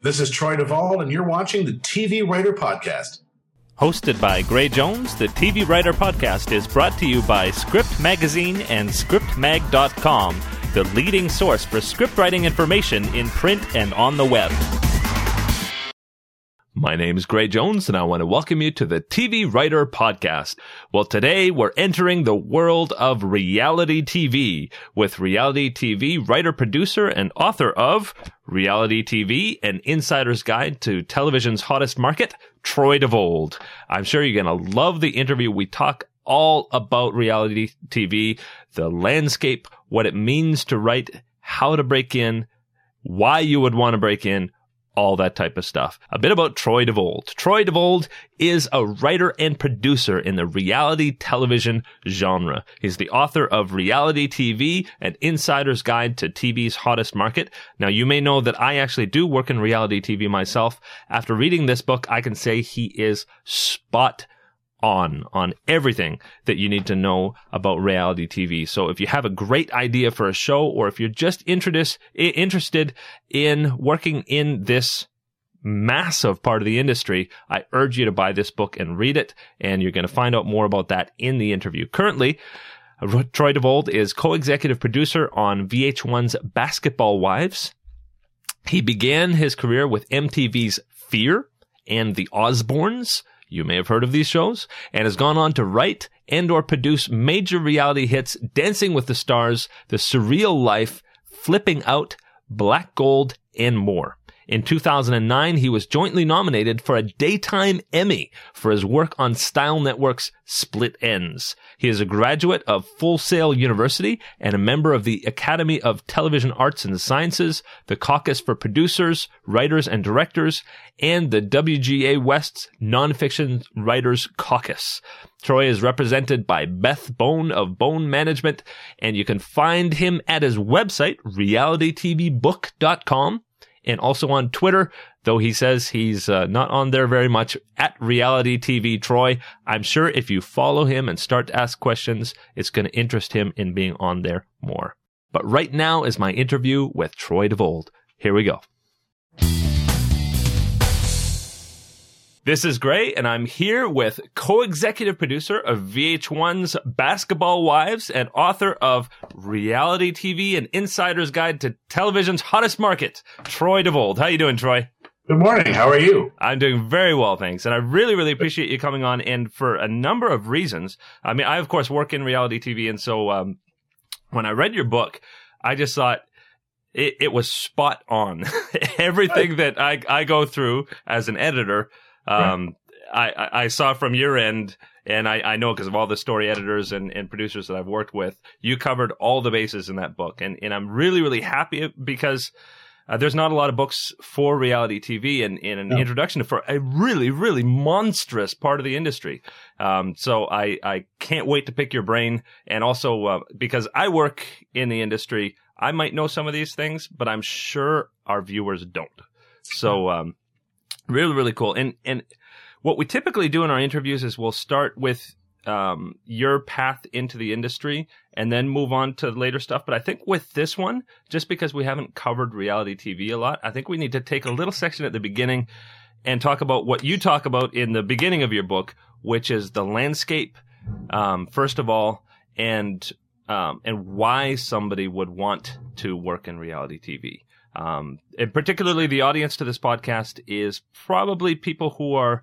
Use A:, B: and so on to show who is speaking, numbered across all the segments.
A: This is Troy DeVolld, and you're watching the TV Writer Podcast.
B: Hosted by Gray Jones, the TV Writer Podcast is brought to you by Script Magazine and ScriptMag.com, the leading source for script writing information in print and on the web. My name is Gray Jones, and I want to welcome you to the TV Writer Podcast. Well, today we're entering the world of reality TV with reality TV writer, producer, and author of Reality TV, an insider's guide to television's hottest market, Troy DeVolld. I'm sure you're going to love the interview. We talk all about reality TV, the landscape, what it means to write, how to break in, why you would want to break in, all that type of stuff. A bit about Troy DeVolld. Troy DeVolld is a writer and producer in the reality television genre. He's the author of Reality TV, an insider's guide to TV's hottest market. Now, you may know that I actually do work in reality TV myself. After reading this book, I can say he is spot on on everything that you need to know about reality TV. So if you have a great idea for a show or if you're just interested interested in working in this massive part of the industry, I urge you to buy this book and read it and you're going to find out more about that in the interview. Currently, Troy DeVolld is co-executive producer on VH1's Basketball Wives. He began his career with MTV's Fear and The Osbournes you may have heard of these shows, and has gone on to write and or produce major reality hits Dancing with the Stars, The Surreal Life, Flipping Out, Black Gold, and more. In 2009, he was jointly nominated for a Daytime Emmy for his work on Style Network's Split Ends. He is a graduate of Full Sail University and a member of the Academy of Television Arts and Sciences, the Caucus for Producers, Writers, and Directors, and the WGA West's Nonfiction Writers Caucus. Troy is represented by Beth Bone of Bone Management, and you can find him at his website, realitytvbook.com and also on Twitter, though he says he's uh, not on there very much at Reality TV Troy. I'm sure if you follow him and start to ask questions, it's going to interest him in being on there more. But right now is my interview with Troy DeVolld. Here we go. This is Gray, and I'm here with co-executive producer of VH1's Basketball Wives and author of Reality TV and Insider's Guide to Television's Hottest Market, Troy DeVolld. How you doing, Troy?
A: Good morning. How are you?
B: I'm doing very well, thanks. And I really, really appreciate you coming on, and for a number of reasons. I mean, I of course work in reality TV, and so um, when I read your book, I just thought it, it was spot on. Everything that I I go through as an editor um, right. I, I saw from your end, and I, I know because of all the story editors and, and producers that I've worked with, you covered all the bases in that book. And, and I'm really, really happy because uh, there's not a lot of books for reality TV and, and an no. introduction for a really, really monstrous part of the industry. Um, so I, I can't wait to pick your brain. And also, uh, because I work in the industry, I might know some of these things, but I'm sure our viewers don't. So, um, Really, really cool. And and what we typically do in our interviews is we'll start with um, your path into the industry and then move on to later stuff. But I think with this one, just because we haven't covered reality TV a lot, I think we need to take a little section at the beginning and talk about what you talk about in the beginning of your book, which is the landscape, um, first of all, and um, and why somebody would want to work in reality TV. Um, and particularly the audience to this podcast is probably people who are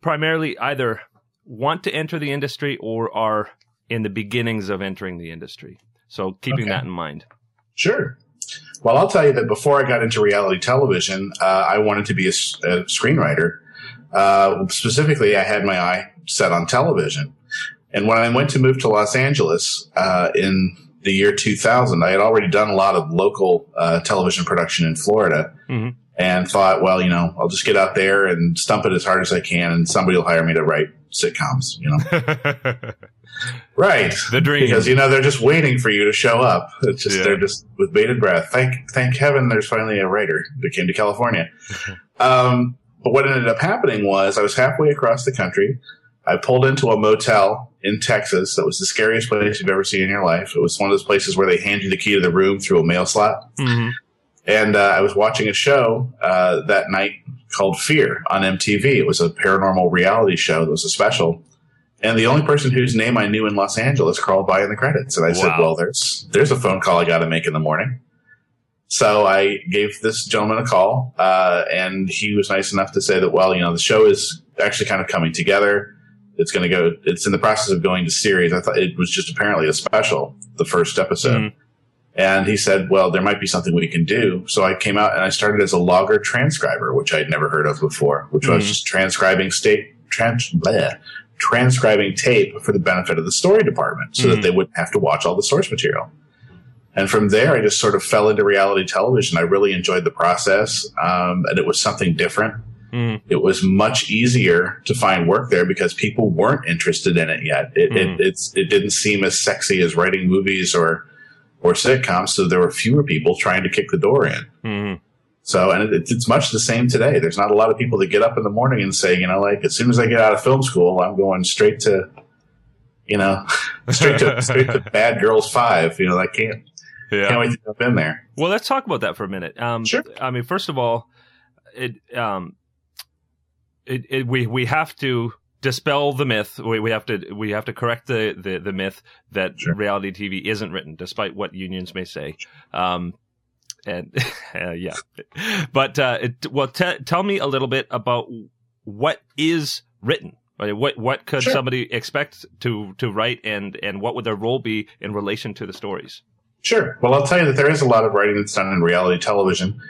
B: primarily either want to enter the industry or are in the beginnings of entering the industry. So keeping okay. that in mind.
A: Sure. Well, I'll tell you that before I got into reality television, uh, I wanted to be a, a screenwriter. Uh, specifically, I had my eye set on television. And when I went to move to Los Angeles uh, in the year 2000, I had already done a lot of local uh, television production in Florida mm-hmm. and thought, well, you know, I'll just get out there and stump it as hard as I can and somebody will hire me to write sitcoms, you know. right.
B: The dream.
A: Because, you know, they're just waiting for you to show up. It's just, yeah. they're just with bated breath. Thank, thank heaven there's finally a writer that came to California. um, but what ended up happening was I was halfway across the country. I pulled into a motel in Texas that was the scariest place you've ever seen in your life. It was one of those places where they hand you the key to the room through a mail slot. Mm-hmm. And uh, I was watching a show uh, that night called Fear on MTV. It was a paranormal reality show that was a special. And the only person whose name I knew in Los Angeles crawled by in the credits. And I said, well, there's, there's a phone call I got to make in the morning. So I gave this gentleman a call, uh, and he was nice enough to say that, well, you know, the show is actually kind of coming together. It's going to go, it's in the process of going to series. I thought it was just apparently a special, the first episode.
B: Mhm.
A: And he said, well, there might be something we can do. So I came out and I started as a logger transcriber, which I'd never heard of before, which was
B: Mhm.
A: just transcribing state, trans, bleh, transcribing tape for the benefit of the story department so
B: Mhm.
A: that they wouldn't have to watch all the source material. And from there, I just sort of fell into reality television. I really enjoyed the process. Um, and it was something different.
B: Mhm.
A: It was much easier to find work there because people weren't interested in it yet. It,
B: Mhm.
A: it, it's, it didn't seem as sexy as writing movies or, or sitcoms. So there were fewer people trying to kick the door in.
B: Mhm.
A: So, and it, it's much the same today. There's not a lot of people that get up in the morning and say, you know, like as soon as I get out of film school, I'm going straight to, you know, straight to straight to Bad Girls Five. You know, I can't
B: Yeah.
A: can't wait to jump in there.
B: Well, let's talk about that for a minute. Um,
A: Sure.
B: I mean, first of all, it, um, it, it we we have to dispel the myth. We, we have to we have to correct the the, the myth that
A: Sure.
B: reality TV isn't written, despite what unions may say. Um, and uh, yeah, but uh, it, well, te- tell me a little bit about what is written. Right? What what could
A: Sure.
B: somebody expect to to write, and and what would their role be in relation to the stories?
A: Sure. Well, I'll tell you that there is a lot of writing that's done in reality television.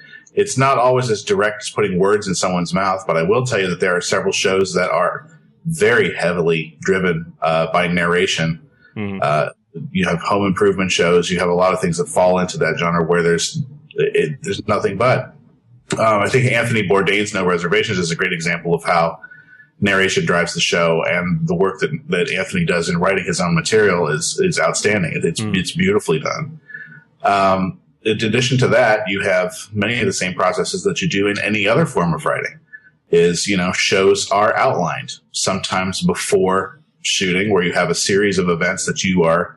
A: It's not always as direct as putting words in someone's mouth, but I will tell you that there are several shows that are very heavily driven uh, by narration.
B: Mhm.
A: Uh, you have home improvement shows. You have a lot of things that fall into that genre where there's it, there's nothing but. Um, I think Anthony Bourdain's No Reservations is a great example of how narration drives the show, and the work that, that Anthony does in writing his own material is is outstanding. It's
B: Mm.
A: it's beautifully done. Um, in addition to that, you have many of the same processes that you do in any other form of writing. Is you know shows are outlined sometimes before shooting, where you have a series of events that you are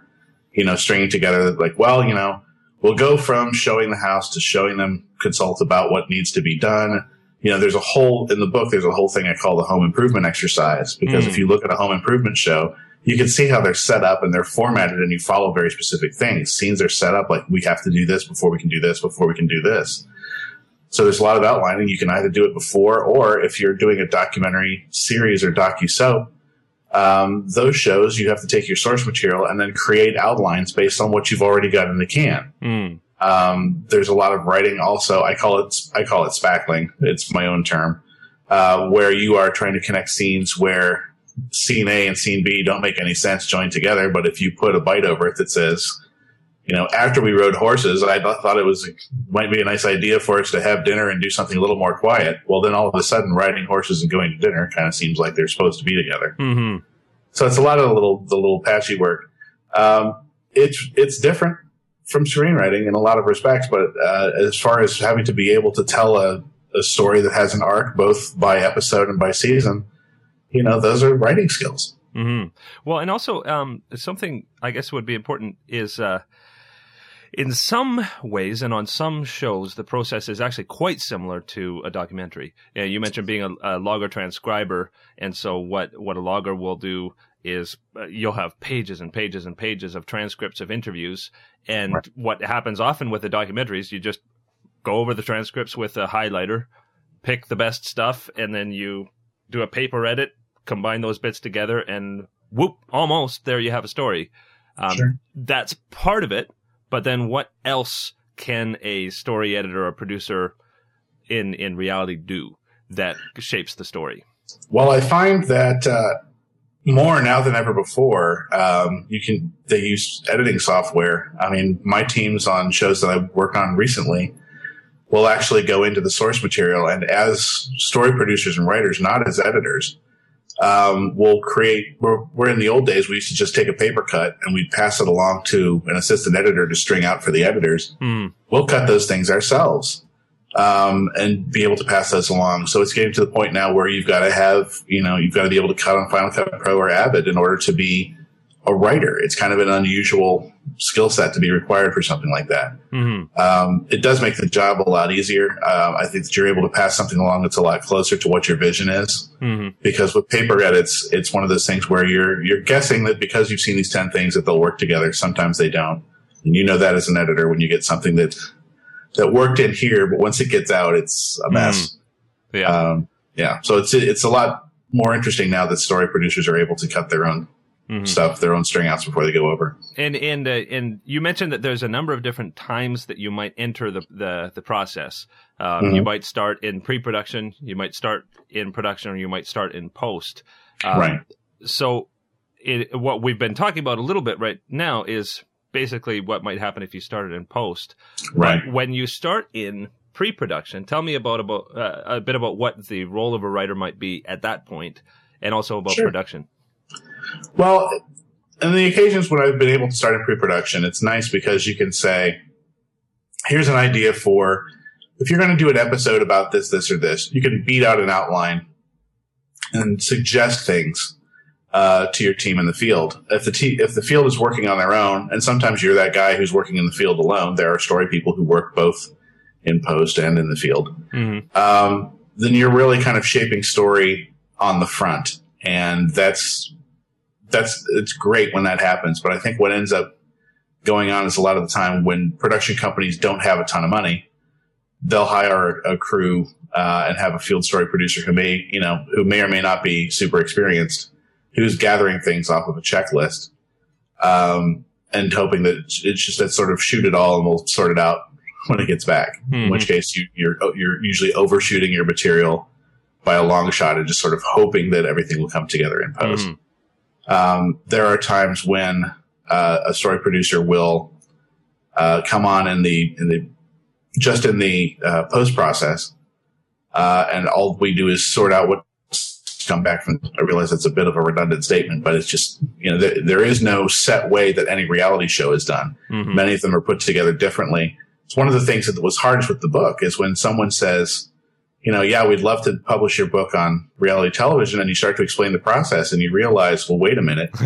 A: you know stringing together. Like, well, you know, we'll go from showing the house to showing them consult about what needs to be done. You know, there's a whole in the book. There's a whole thing I call the home improvement exercise because
B: Mm.
A: if you look at a home improvement show, you can see how they're set up and they're formatted, and you follow very specific things. Scenes are set up like we have to do this before we can do this before we can do this. So there's a lot of outlining. You can either do it before, or if you're doing a documentary series or docu soap, um, those shows you have to take your source material and then create outlines based on what you've already got in the can.
B: Mm.
A: Um, there's a lot of writing also. I call it, I call it spackling. It's my own term, uh, where you are trying to connect scenes where scene A and scene B don't make any sense joined together. But if you put a bite over it that says, you know, after we rode horses, I th- thought it was might be a nice idea for us to have dinner and do something a little more quiet. Well, then all of a sudden, riding horses and going to dinner kind of seems like they're supposed to be together.
B: hmm
A: So it's a lot of the little the little patchy work. Um, it's it's different from screenwriting in a lot of respects, but uh, as far as having to be able to tell a, a story that has an arc both by episode and by season, you know, those are writing skills.
B: hmm Well, and also um, something I guess would be important is uh, in some ways and on some shows, the process is actually quite similar to a documentary. Yeah, you mentioned being a, a logger transcriber, and so what what a logger will do is uh, you'll have pages and pages and pages of transcripts of interviews, and
A: Right.
B: what happens often with the documentaries, you just go over the transcripts with a highlighter, pick the best stuff, and then you do a paper edit, combine those bits together, and whoop, almost there you have a story. Um,
A: Sure.
B: That's part of it, but then what else can a story editor or producer in in reality do that shapes the story?
A: Well, I find that uh, more now than ever before, um, you can they use editing software. I mean, my teams on shows that I've worked on recently will actually go into the source material, and as story producers and writers, not as editors, um, we'll create. We're, we're in the old days. We used to just take a paper cut and we'd pass it along to an assistant editor to string out for the editors
B: Hmm.
A: we'll cut those things ourselves um, and be able to pass those along. So it's getting to the point now where you've got to have, you know, you've got to be able to cut on Final Cut Pro or Avid in order to be a writer. It's kind of an unusual skill set to be required for something like that.
B: Mm-hmm.
A: Um, it does make the job a lot easier. Uh, I think that you're able to pass something along that's a lot closer to what your vision is.
B: Mm-hmm.
A: Because with paper edits, it's one of those things where you're you're guessing that because you've seen these ten things that they'll work together. Sometimes they don't, and you know that as an editor when you get something that that worked in here, but once it gets out, it's a mess.
B: Yeah.
A: Um, yeah. So it's it's a lot more interesting now that story producers are able to cut their own
B: Mhm.
A: stuff, their own string outs before they go over.
B: And and uh, and you mentioned that there's a number of different times that you might enter the the, the process. Um,
A: Mhm.
B: You might start in pre-production, you might start in production, or you might start in post. Um,
A: right.
B: So, it, what we've been talking about a little bit right now is basically what might happen if you started in post.
A: Right.
B: But when you start in pre-production, tell me about about uh, a bit about what the role of a writer might be at that point, and also about
A: Sure.
B: production.
A: Well, in the occasions when I've been able to start in pre-production, it's nice because you can say, here's an idea for if you're going to do an episode about this, this, or this, you can beat out an outline and suggest things uh, to your team in the field. If the te- if the field is working on their own, and sometimes you're that guy who's working in the field alone, there are story people who work both in post and in the field.
B: Mm-hmm.
A: Um, then you're really kind of shaping story on the front, and that's that's it's great when that happens. But I think what ends up going on is a lot of the time when production companies don't have a ton of money, they'll hire a crew uh, and have a field story producer who may you know who may or may not be super experienced, who's gathering things off of a checklist, um, and hoping that it's just that sort of shoot it all and we'll sort it out when it gets back. In which case you, you're you're usually overshooting your material by a long shot and just sort of hoping that everything will come together in post.
B: Mhm.
A: Um, there are times when uh, a story producer will uh, come on in the in the just in the uh, post process, uh, and all we do is sort out what's come back from. I realize that's a bit of a redundant statement, but it's just you know there, there is no set way that any reality show is done.
B: Mhm.
A: Many of them are put together differently. It's one of the things that was hardest with the book is when someone says, you know, yeah, we'd love to publish your book on reality television. And you start to explain the process and you realize, well, wait a minute.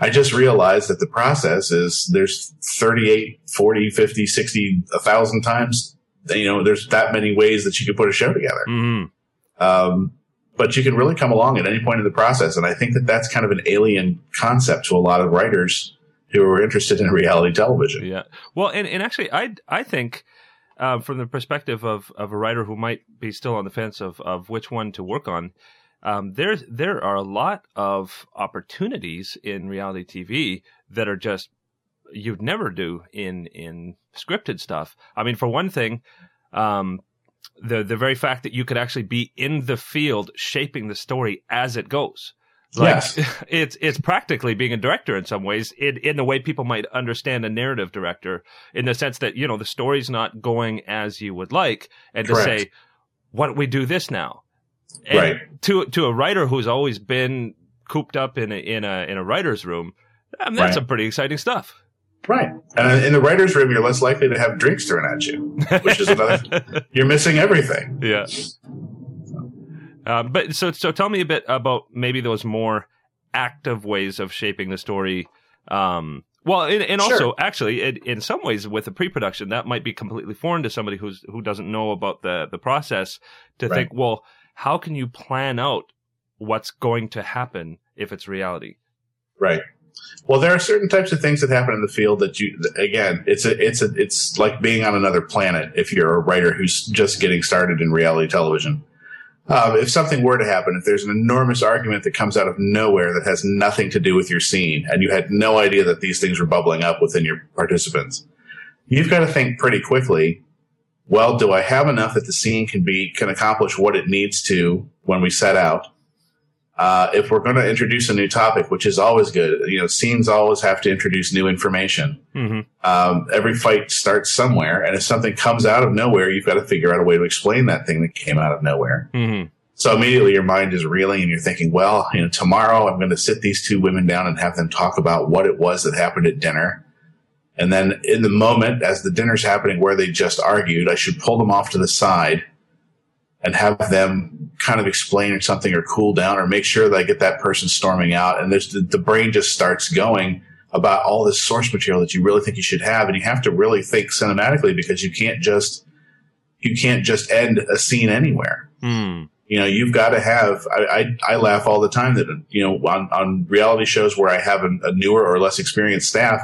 A: I just realized that the process is there's 38, 40, 50, 60, a thousand times, you know, there's that many ways that you could put a show together.
B: Mhm.
A: Um, but you can really come along at any point in the process. And I think that that's kind of an alien concept to a lot of writers who are interested in reality television.
B: Yeah. Well, and, and actually, I I think uh, from the perspective of, of a writer who might be still on the fence of, of which one to work on, um, there are a lot of opportunities in reality TV that are just you'd never do in in scripted stuff. I mean, for one thing, um, the the very fact that you could actually be in the field shaping the story as it goes. Like
A: Yes.
B: it's it's practically being a director in some ways, in in the way people might understand a narrative director, in the sense that you know the story's not going as you would like, and to say, "Why don't we do this now?" And
A: Right.
B: To to a writer who's always been cooped up in a in a in a writer's room, um, that's
A: Right.
B: some pretty exciting stuff.
A: Right. And in the writer's room, you're less likely to have drinks thrown at you. Which is another- You're missing everything.
B: yeah. Um, but so so tell me a bit about maybe those more active ways of shaping the story. Um, well, and, and also
A: Sure.
B: actually, in, in some ways, with the pre-production, that might be completely foreign to somebody who's who doesn't know about the the process. To
A: Right.
B: think, well, how can you plan out what's going to happen if it's reality?
A: Right. Well, there are certain types of things that happen in the field that you, again, it's a, it's a, it's like being on another planet if you're a writer who's just getting started in reality television. Um, if something were to happen, if there's an enormous argument that comes out of nowhere that has nothing to do with your scene, and you had no idea that these things were bubbling up within your participants, you've got to think pretty quickly. Well, do I have enough that the scene can be can accomplish what it needs to when we set out? Uh, if we're going to introduce a new topic, which is always good, you know, scenes always have to introduce new information.
B: Mm-hmm.
A: Um, every fight starts somewhere, and if something comes out of nowhere, you've got to figure out a way to explain that thing that came out of nowhere.
B: Mm-hmm.
A: So immediately your mind is reeling, and you're thinking, well, you know, tomorrow I'm going to sit these two women down and have them talk about what it was that happened at dinner. And then in the moment, as the dinner's happening where they just argued, I should pull them off to the side and have them kind of explain something or cool down or make sure that I get that person storming out. And there's the, the brain just starts going about all this source material that you really think you should have. And you have to really think cinematically because you can't just, you can't just end a scene anywhere.
B: Mm.
A: You know, you've got to have, I, I, I, laugh all the time that, you know, on, on reality shows where I have a, a newer or less experienced staff,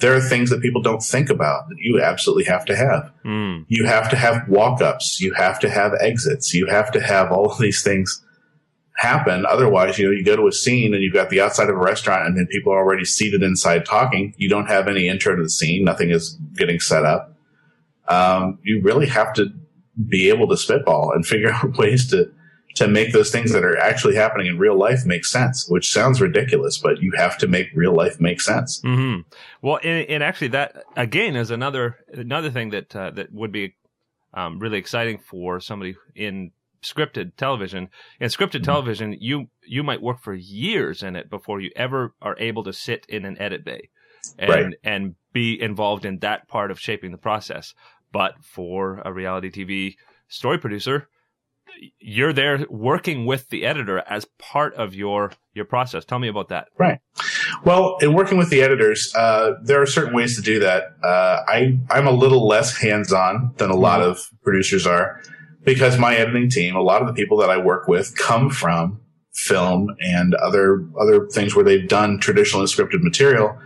A: there are things that people don't think about that you absolutely have to have.
B: Mm.
A: You have to have walk ups. You have to have exits. You have to have all of these things happen. Otherwise, you know, you go to a scene and you've got the outside of a restaurant and then people are already seated inside talking. You don't have any intro to the scene. Nothing is getting set up. Um, you really have to be able to spitball and figure out ways to, to make those things that are actually happening in real life make sense, which sounds ridiculous, but you have to make real life make sense.
B: Mm-hmm. Well, and, and, actually, that again is another another thing that uh, that would be um, really exciting for somebody in scripted television. In scripted mm-hmm. television, you you might work for years in it before you ever are able to sit in an edit bay and
A: right.
B: and be involved in that part of shaping the process. But for a reality TV story producer, you're there working with the editor as part of your your process. Tell me about that.
A: Right. Well, in working with the editors, uh, there are certain ways to do that. Uh, I I'm a little less hands on than a lot mm-hmm. of producers are because my editing team, a lot of the people that I work with come from film and other other things where they've done traditional scripted material,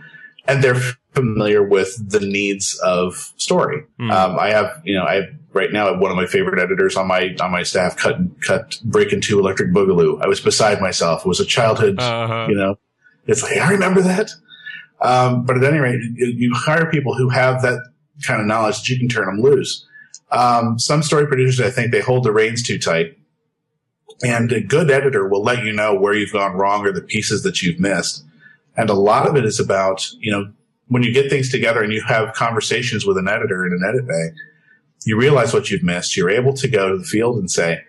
A: and they're familiar with the needs of story. Mm. Um, I have, you know, I have right now one of my favorite editors on my on my staff cut cut Breakin' 2 Electric Boogaloo. I was beside myself. It was a childhood, uh-huh. you know. It's like I remember that. Um, but at any rate, you, you hire people who have that kind of knowledge that you can turn them loose. Um, some story producers, I think they hold the reins too tight. And a good editor will let you know where you've gone wrong or the pieces that you've missed. And a lot of it is about, you know, when you get things together and you have conversations with an editor in an edit bay, you realize what you've missed. You're able to go to the field and say,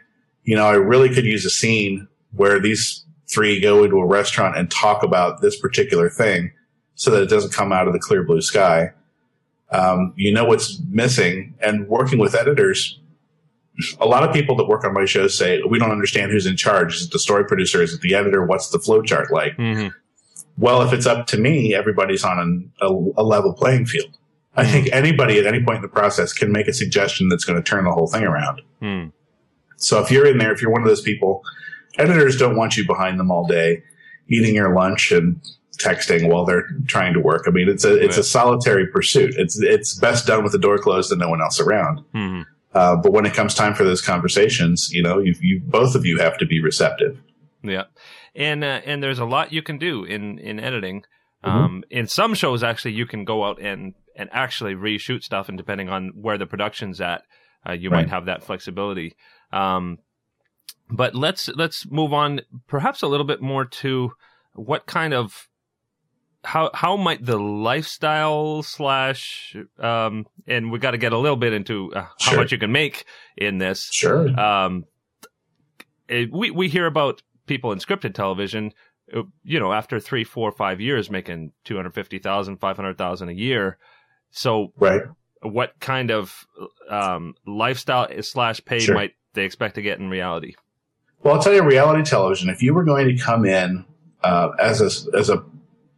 A: you know, I really could use a scene where these three go into a restaurant and talk about this particular thing so that it doesn't come out of the clear blue sky. Um, you know what's missing and working with editors. A lot of people that work on my shows say, we don't understand who's in charge. Is it the story producer? Is it the editor? What's the flow chart like?
B: Mm-hmm.
A: Well, if it's up to me, everybody's on an, a, a, level playing field. I mm. think anybody at any point in the process can make a suggestion that's going to turn the whole thing around.
B: Mm.
A: So if you're in there, if you're one of those people, editors don't want you behind them all day, eating your lunch and texting while they're trying to work. I mean, it's a it's right. a solitary pursuit. It's it's best done with the door closed and no one else around.
B: Mm-hmm.
A: Uh, but when it comes time for those conversations, you know, you, you both of you have to be receptive.
B: Yeah and uh, and there's a lot you can do in in editing. Mm-hmm. Um, in some shows, actually, you can go out and and actually reshoot stuff, and depending on where the production's at, uh, you right. might have that flexibility. Um, but let's let's move on, perhaps a little bit more to what kind of how how might the lifestyle slash um, and we got to get a little bit into uh, how sure. much you can make in this.
A: Sure.
B: Um, it, we we hear about people in scripted television, you know, after three, four, five years making 250,000, 500,000 a year. So,
A: right.
B: what kind of um, lifestyle slash pay sure. might they expect to get in reality?
A: Well, I'll tell you, reality television, if you were going to come in uh, as a, as a,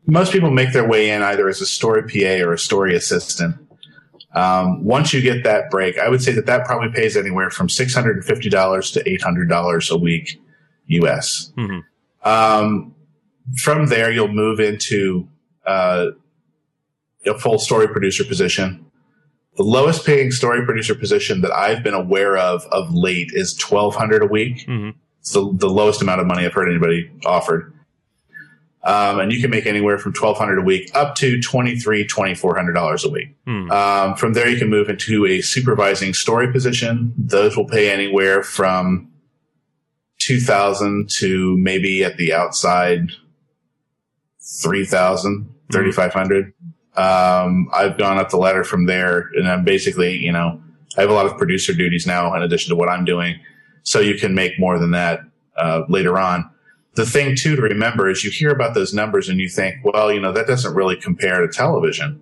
A: most people make their way in either as a story PA or a story assistant. Um, once you get that break, I would say that that probably pays anywhere from $650 to $800 a week US.
B: Mm-hmm.
A: Um, from there, you'll move into uh, a full story producer position. The lowest paying story producer position that I've been aware of of late is twelve hundred a week.
B: Mm-hmm.
A: It's the, the lowest amount of money I've heard anybody offered. Um, and you can make anywhere from twelve hundred a week up to twenty three, twenty four hundred dollars a week.
B: Mm.
A: Um, from there, you can move into a supervising story position. Those will pay anywhere from 2000 to maybe at the outside 3000 3500 um, i've gone up the ladder from there and i'm basically you know i have a lot of producer duties now in addition to what i'm doing so you can make more than that uh, later on the thing too to remember is you hear about those numbers and you think well you know that doesn't really compare to television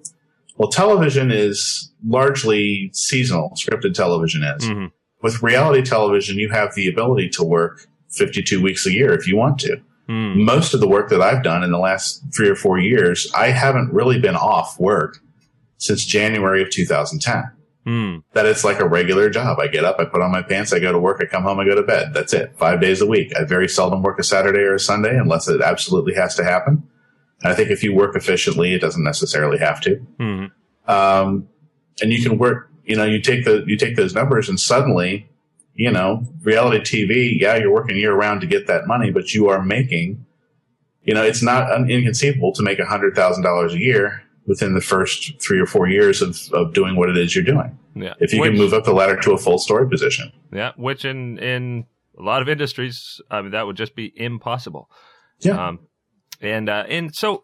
A: well television is largely seasonal scripted television is
B: mm-hmm.
A: With reality television, you have the ability to work 52 weeks a year if you want to.
B: Hmm.
A: Most of the work that I've done in the last three or four years, I haven't really been off work since January of 2010.
B: Hmm.
A: That it's like a regular job. I get up, I put on my pants, I go to work, I come home, I go to bed. That's it. Five days a week. I very seldom work a Saturday or a Sunday unless it absolutely has to happen. And I think if you work efficiently, it doesn't necessarily have to.
B: Hmm.
A: Um, and you can work, you know, you take the, you take those numbers and suddenly, you know, reality TV, yeah, you're working year round to get that money, but you are making, you know, it's not un- inconceivable to make a hundred thousand dollars a year within the first three or four years of, of doing what it is you're doing.
B: Yeah.
A: If you
B: Which-
A: can move up the ladder to a full story position.
B: Yeah, which in in a lot of industries, I mean, that would just be impossible.
A: Yeah.
B: Um, and uh, and so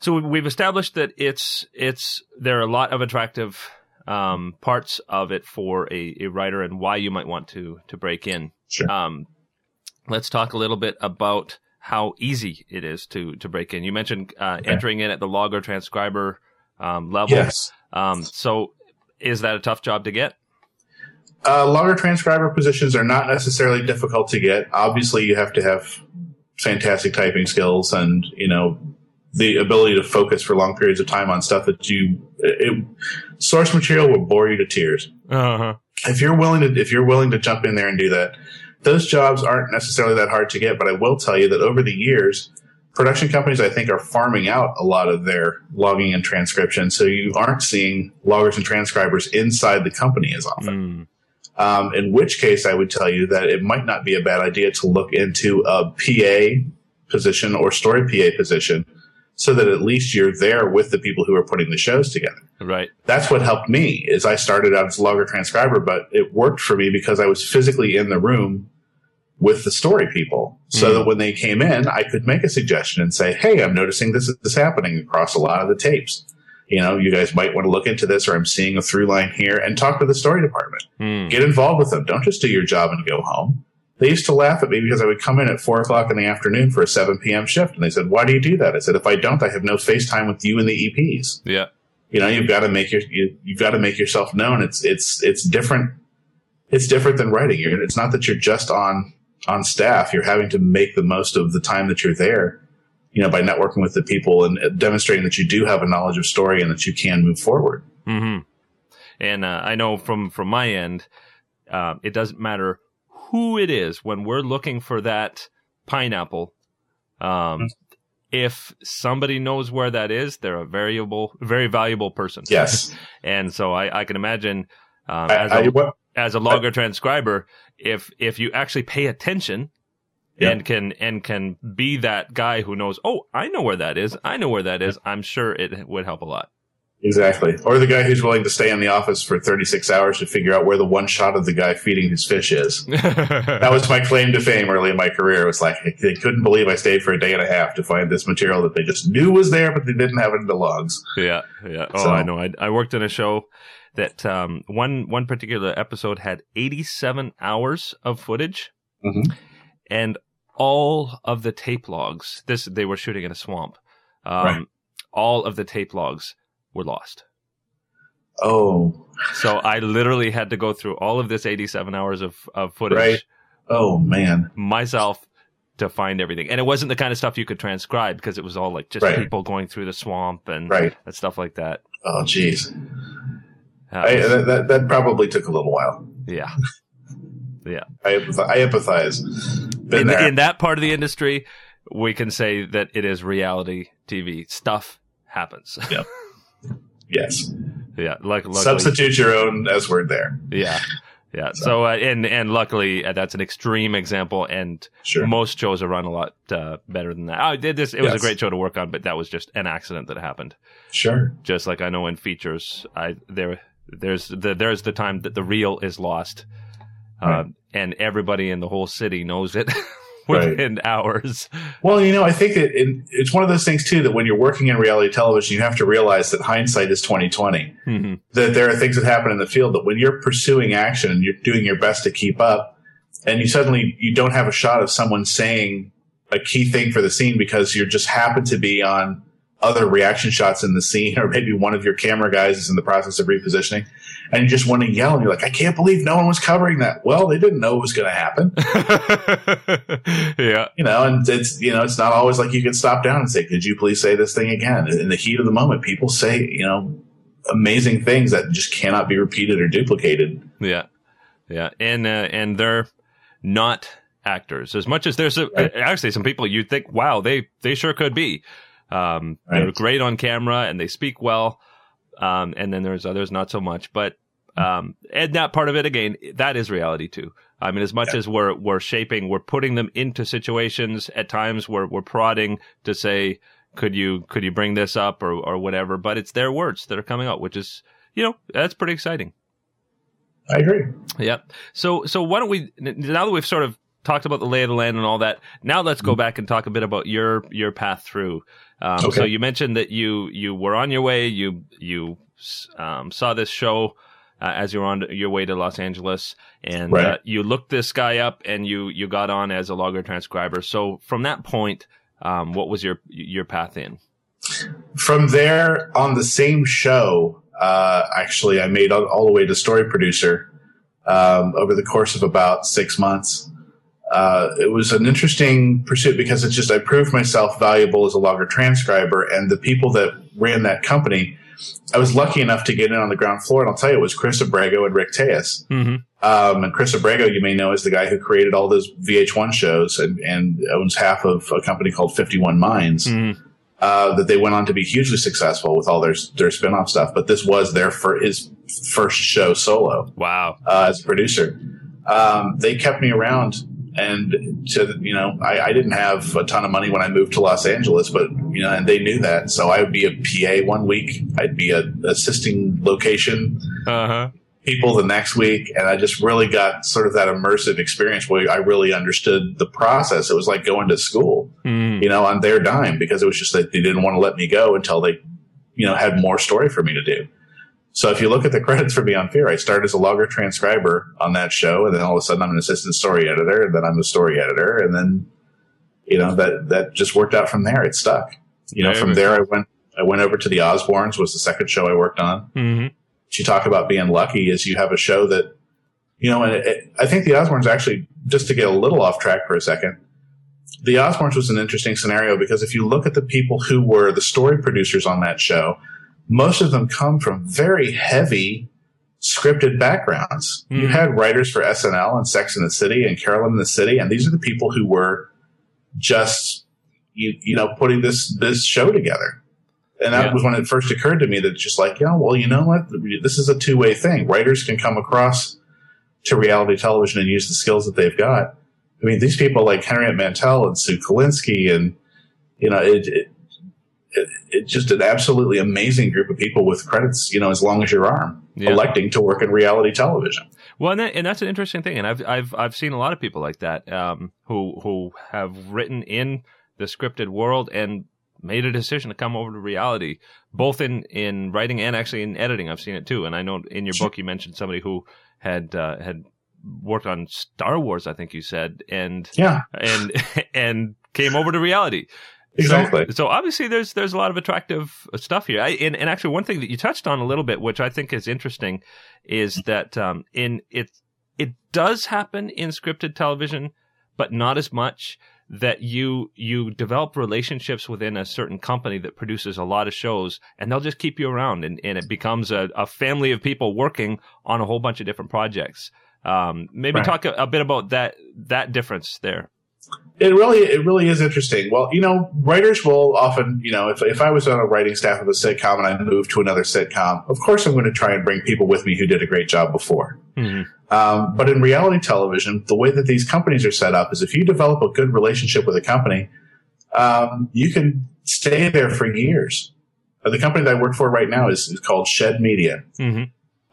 B: so we've established that it's it's there are a lot of attractive um, parts of it for a, a writer and why you might want to to break in.
A: Sure.
B: Um, let's talk a little bit about how easy it is to to break in. You mentioned uh,
A: Okay.
B: entering in at the logger transcriber um, level.
A: yes.
B: Um, so is that a tough job to get?
A: Uh, logger transcriber positions are not necessarily difficult to get. Obviously, you have to have fantastic typing skills and, you know, the ability to focus for long periods of time on stuff that you, it, source material will bore you to tears.
B: Uh huh.
A: If you're willing to, if you're willing to jump in there and do that, those jobs aren't necessarily that hard to get, but I will tell you that over the years, production companies, I think, are farming out a lot of their logging and transcription. So you aren't seeing loggers and transcribers inside the company as often.
B: Mm.
A: Um, in which case, I would tell you that it might not be a bad idea to look into a PA position or story PA position so that at least you're there with the people who are putting the shows together.
B: Right.
A: That's what helped me is I started out as a logger transcriber, but it worked for me because I was physically in the room with the story people so
B: Mm.
A: that when they came in, I could make a suggestion and say, Hey, I'm noticing this is happening across a lot of the tapes. You know, you guys might want to look into this or I'm seeing a through line here and talk to the story department
B: Mm.
A: get involved with them. Don't just do your job and go home. They used to laugh at me because I would come in at four o'clock in the afternoon for a 7 p.m. shift. And they said, why do you do that? I said, if I don't, I have no FaceTime with you and the EPs.
B: Yeah.
A: You know, you've got to make your, you, you've got to make yourself known. It's, it's, it's different. It's different than writing. You're, it's not that you're just on, on staff. You're having to make the most of the time that you're there, you know, by networking with the people and uh, demonstrating that you do have a knowledge of story and that you can move forward.
B: hmm And uh, I know from from my end, uh, it doesn't matter who it is when we're looking for that pineapple. Um, if somebody knows where that is, they're a variable, very valuable person.
A: Yes.
B: and so I, I can imagine um,
A: I,
B: as
A: I,
B: a
A: what,
B: as a logger transcriber, if if you actually pay attention.
A: Yeah.
B: And can and can be that guy who knows. Oh, I know where that is. I know where that is. I'm sure it would help a lot.
A: Exactly. Or the guy who's willing to stay in the office for 36 hours to figure out where the one shot of the guy feeding his fish is. That was my claim to fame early in my career. It was like, they couldn't believe I stayed for a day and a half to find this material that they just knew was there, but they didn't have it in the logs.
B: Yeah, yeah. Oh,
A: So-
B: I know. I, I worked in a show that um, one one particular episode had 87 hours of footage,
A: Mhm.
B: and all of the tape logs. This they were shooting in a swamp. Um,
A: Right.
B: All of the tape logs were lost.
A: Oh,
B: So I literally had to go through all of this 87 hours of of footage
A: Right. oh man.
B: myself to find everything. And it wasn't the kind of stuff you could transcribe because it was all like just
A: Right.
B: people going through the swamp and,
A: Right.
B: and stuff like that.
A: Oh, geez.
B: Uh,
A: I, that, that, that probably took a little while.
B: yeah. Yeah.
A: I, empath- I empathize. Been
B: in, in that part of the industry, we can say that it is reality TV. Stuff happens.
A: yes.
B: yeah, like luckily,
A: Substitute your own S word there.
B: yeah, yeah. So, uh, and and luckily, uh, that's an extreme example, and
A: Sure.
B: most shows are run a lot uh, better than that. I did this; it was a great show to work on, but that was just an accident that happened.
A: Sure.
B: Just like I know in features, I there there's the there's the time that the reel is lost, uh,
A: Right.
B: and everybody in the whole city knows it
A: Right.
B: within hours.
A: Well, you know, I think that it, it's one of those things too that when you're working in reality television, you have to realize that hindsight is twenty.
B: Mhm.
A: That there are things that happen in the field that when you're pursuing action and you're doing your best to keep up, and you suddenly you don't have a shot of someone saying a key thing for the scene because you just happen to be on other reaction shots in the scene, or maybe one of your camera guys is in the process of repositioning, and you just want to yell, and you're like, I can't believe no one was covering that. Well, they didn't know it was going to happen.
B: yeah.
A: You know, and it's, you know, it's not always like you can stop down and say, could you please say this thing again? In the heat of the moment, people say, you know, amazing things that just cannot be repeated or duplicated.
B: Yeah. Yeah. And, uh, and they're not actors as much as there's a, right. actually some people you think, wow, they, they sure could be. Um, right. they're great on camera and they speak well. Um, and then there's others not so much, but, um, and that part of it again, that is reality too. I mean, as much yeah. as we're, we're shaping, we're putting them into situations at times where we're prodding to say, could you, could you bring this up or, or whatever, but it's their words that are coming out, which is, you know, that's pretty exciting.
A: I agree.
B: Yeah. So, so why don't we, now that we've sort of talked about the lay of the land and all that, now let's go mm-hmm. back and talk a bit about your, your path through. Um, okay. so you mentioned that you, you were on your way, you, you, um, saw this show, uh, as you were on your way to Los Angeles, and right. uh, you looked this guy up, and you you got on as a logger transcriber. So from that point, um, what was your your path in?
A: From there, on the same show, uh, actually, I made all, all, the way to story producer um, over the course of about six months. Uh, it was an interesting pursuit because it's just I proved myself valuable as a logger transcriber, and the people that ran that company I was lucky enough to get in on the ground floor, and I'll tell you, it was Cris Abrego and Rick Tejas. Mm-hmm. Um, and Cris Abrego, you may know, is the guy who created all those VH1 shows and, and owns half of a company called 51 Minds. Mm-hmm. Uh, that they went on to be hugely successful with all their their spinoff stuff. But this was their fir- his first show solo.
B: Wow!
A: Uh, as a producer, um, they kept me around and to you know I, I, didn't have a ton of money when I moved to Los Angeles, but you know, and they knew that, so I would be a PA one week, I'd be a assisting location uh-huh. people the next week, and I just really got sort of that immersive experience where I really understood the process. It was like going to school, mm. you know, on their dime because it was just that they didn't want to let me go until they, you know, had more story for me to do. So if you look at the credits for Beyond Fear, I started as a logger transcriber on that show, and then all of a sudden I'm an assistant story editor, and then I'm a story editor, and then you know that that just worked out from there. It stuck. You know, from there I went I went over to the Osbournes was the second show I worked on. Mm-hmm. You talk about being lucky is you have a show that you know, and it, it, I think the Osbournes actually just to get a little off track for a second. The Osbournes was an interesting scenario because if you look at the people who were the story producers on that show, most of them come from very heavy scripted backgrounds. Mm. You hmm. had writers for SNL and Sex in the City and Caroline in the City, and these are the people who were just you you know putting this this show together. And that yeah. was when it first occurred to me that it's just like, yeah, well, you know what? This is a two way thing. Writers can come across to reality television and use the skills that they've got. I mean, these people like Henriette Mantel and Sue Kolinsky and, you know, it, it, it's just an absolutely amazing group of people with credits, you know, as long as your arm, yeah. electing to work in reality television.
B: Well, and, that, and, that's an interesting thing, and I've I've I've seen a lot of people like that um, who who have written in the scripted world and made a decision to come over to reality, both in in writing and actually in editing. I've seen it too, and I know in your book you mentioned somebody who had uh, had worked on Star Wars, I think you said, and
A: yeah,
B: and and came over to reality.
A: Exactly.
B: So, so, obviously, there's there's a lot of attractive stuff here. I, and, and actually, one thing that you touched on a little bit, which I think is interesting, is that um, in it it does happen in scripted television, but not as much. That you you develop relationships within a certain company that produces a lot of shows, and they'll just keep you around, and, and it becomes a, a family of people working on a whole bunch of different projects. Um, maybe right. talk a, a bit about that that difference there.
A: It really, it really is interesting. Well, you know, writers will often, you know, if, if I was on a writing staff of a sitcom and I moved to another sitcom, of course I'm going to try and bring people with me who did a great job before. Mm-hmm. Um, but in reality television, the way that these companies are set up is if you develop a good relationship with a company, um, you can stay there for years. Uh, the company that I work for right now is, is called Shed Media. Mm-hmm.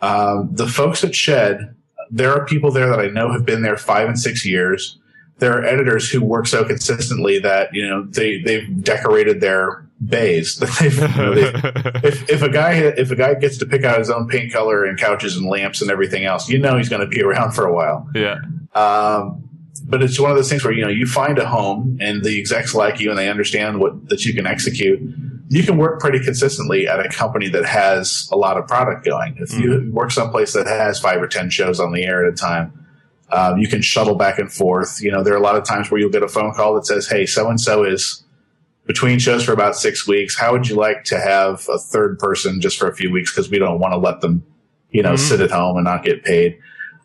A: Um, the folks at Shed, there are people there that I know have been there five and six years there are editors who work so consistently that you know they they've decorated their bays. they've, you know, they've, if if a guy if a guy gets to pick out his own paint color and couches and lamps and everything else, you know he's going to be around for a while.
B: Yeah.
A: Um, but it's one of those things where you know you find a home and the execs like you and they understand what that you can execute. you can work pretty consistently at a company that has a lot of product going. If you
B: Mm-hmm.
A: work someplace that has five or 10 shows on the air at a time, um, you can shuttle back and forth. You know, there are a lot of times where you'll get a phone call that says, Hey, so and so is between shows for about six weeks. How would you like to have a third person just for a few weeks? Cause we don't want to let them, you know,
B: Mhm.
A: sit at home and not get paid.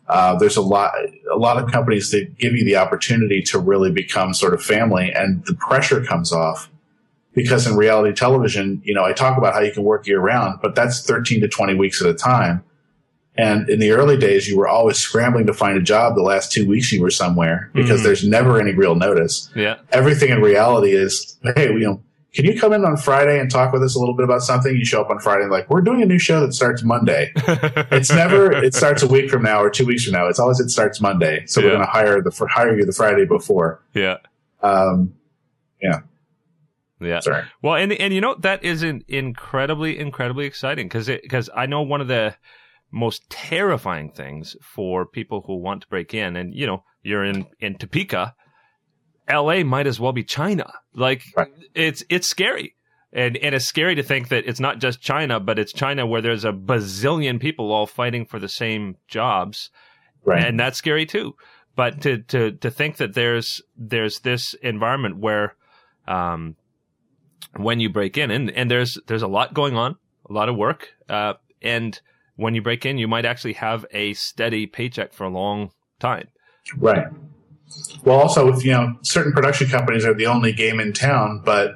A: Uh, there's a lot, a lot of companies that give you the opportunity to really become sort of family and the pressure comes off because in reality television, you know, I talk about how you can work year round, but that's 13 to 20 weeks at a time. And in the early days, you were always scrambling to find a job the last two weeks you were somewhere because
B: Mhm.
A: there's never any real notice.
B: Yeah.
A: Everything in reality is, hey, you know, can you come in on Friday and talk with us a little bit about something? You show up on Friday and like, we're doing a new show that starts Monday. It's never, it starts a week from now or two weeks from now. It's always, it starts Monday. So
B: Yeah.
A: we're going to hire the, hire you the Friday before.
B: yeah.
A: Um,
B: Yeah. Yeah.
A: sorry.
B: Well, and and you know that is in, incredibly incredibly exciting because because I know one of the most terrifying things for people who want to break in, and you know you're in in Topeka, L.A. might as well be China. Like
A: Right.
B: it's it's scary. And, and it's scary to think that it's not just China, but it's China where there's a bazillion people all fighting for the same jobs
A: Right.
B: and that's scary too. But to to to think that there's there's this environment where, um, when you break in, and and there's there's a lot going on, a lot of work, uh, and when you break in, you might actually have a steady paycheck for a long time.
A: Right. Well, also, if you know, certain production companies are the only game in town, but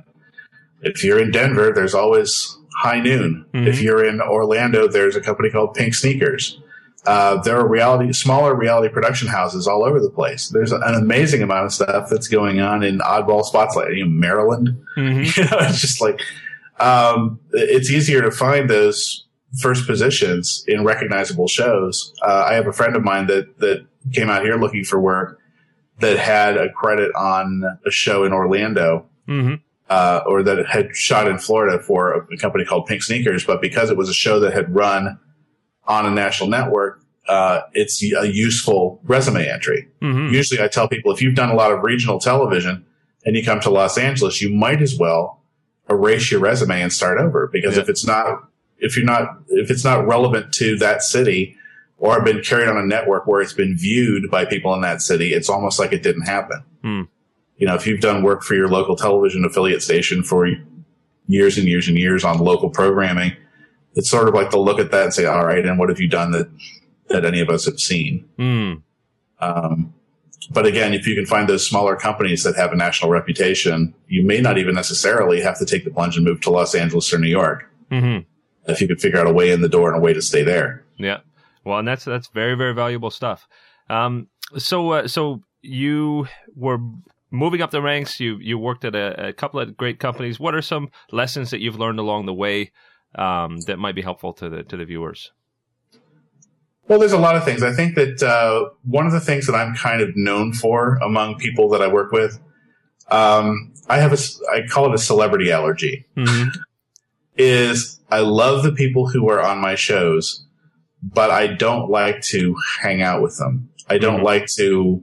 A: if you're in Denver, there's always High Noon.
B: Mhm.
A: If you're in Orlando, there's a company called Pink Sneakers. Uh, there are reality, smaller reality production houses all over the place. There's an amazing amount of stuff that's going on in oddball spots like you know, Maryland.
B: Mm-hmm.
A: You know, it's just like um, it's easier to find those first positions in recognizable shows. Uh, I have a friend of mine that that came out here looking for work that had a credit on a show in Orlando.
B: Mm-hmm.
A: Uh, or that had shot in Florida for a, a company called Pink Sneakers, but because it was a show that had run on a national network, uh, it's a useful resume entry.
B: Mm-hmm.
A: Usually I tell people if you've done a lot of regional television and you come to Los Angeles, you might as well erase your resume and start over because
B: Yeah.
A: if it's not, if you're not, if it's not relevant to that city or been carried on a network where it's been viewed by people in that city, it's almost like it didn't happen.
B: Hmm.
A: You know, if you've done work for your local television affiliate station for years and years and years on local programming, it's sort of like they'll look at that and say, all right, and what have you done that, that any of us have seen?
B: Mm.
A: Um, but again, if you can find those smaller companies that have a national reputation, you may not even necessarily have to take the plunge and move to Los Angeles or New York.
B: Mm-hmm.
A: If you could figure out a way in the door and a way to stay there.
B: Yeah. Well, and that's that's very very valuable stuff. Um, so uh, so you were moving up the ranks. You you worked at a, a couple of great companies. What are some lessons that you've learned along the way um, that might be helpful to the to the viewers?
A: Well, there's a lot of things. I think that uh, one of the things that I'm kind of known for among people that I work with, um, I have a I call it a celebrity allergy.
B: Mm-hmm.
A: Is I love the people who are on my shows, but I don't like to hang out with them. I don't
B: Mhm.
A: like to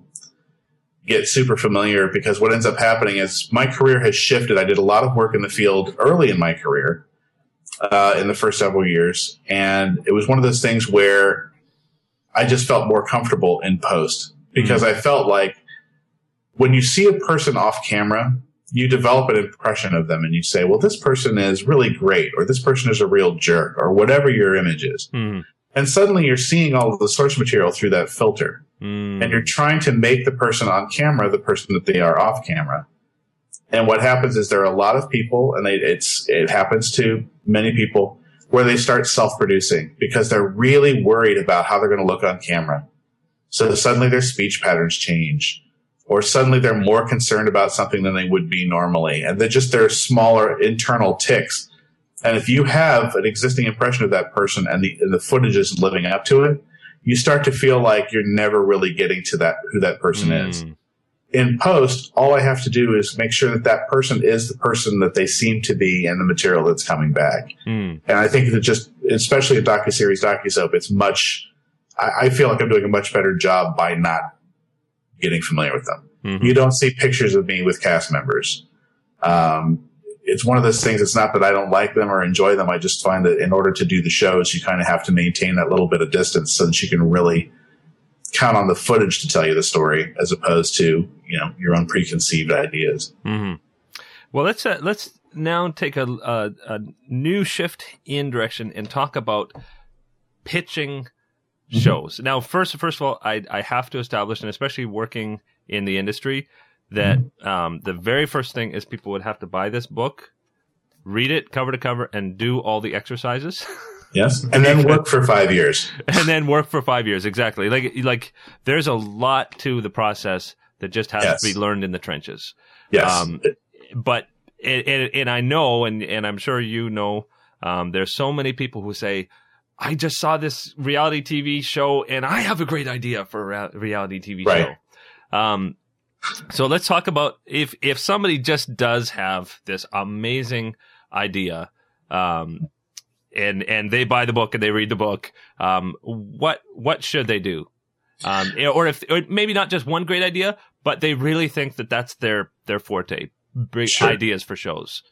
A: get super familiar because what ends up happening is my career has shifted. I did a lot of work in the field early in my career, uh, in the first several years. And it was one of those things where I just felt more comfortable in post because I felt like when you see a person off camera, you develop an impression of them and you say, well, this person is really great, or this person is a real jerk, or whatever your image is.
B: Mm-hmm.
A: And suddenly you're seeing all of the source material through that filter
B: Mm.
A: and you're trying to make the person on camera the person that they are off camera. And what happens is there are a lot of people, and they, it's it happens to many people where they start self-producing because they're really worried about how they're going to look on camera. So suddenly their speech patterns change, or suddenly they're more concerned about something than they would be normally, and they're just their smaller internal tics. And if you have an existing impression of that person and the and the footage isn't living up to it, you start to feel like you're never really getting to that who that person is.
B: Mm.
A: In post, all I have to do is make sure that that person is the person that they seem to be in the material that's coming back.
B: Mm.
A: And I think that just, especially a docuseries, docusoap, it's much. I, I feel like I'm doing a much better job by not getting familiar with them.
B: Mhm.
A: You don't see pictures of me with cast members. Um, it's one of those things. It's not that I don't like them or enjoy them. I just find that in order to do the shows, you kind of have to maintain that little bit of distance so that you can really count on the footage to tell you the story, as opposed to you know your own preconceived ideas.
B: Mm-hmm. Well, let's uh, let's now take a, a, a new shift in direction and talk about pitching mm-hmm. shows. Now, first first of all, I I have to establish, and especially working in the industry, that mm-hmm. um, the very first thing is people would have to buy this book, read it cover to cover, and do all the exercises.
A: Yes, and then work for five years.
B: and then work for five years, exactly. Like like there's a lot to the process that just has yes. to be learned in the trenches.
A: Yes, um,
B: but and, and, and, I know, and and I'm sure you know, um, there's so many people who say. I just saw this reality TV show and I have a great idea for a reality TV right. show. Um, so let's talk about if if somebody just does have this amazing idea, um, and and they buy the book and they read the book, um, what what should they do? Um, or if or maybe not just one great idea, but they really think that that's their their forte, great sure. ideas for shows.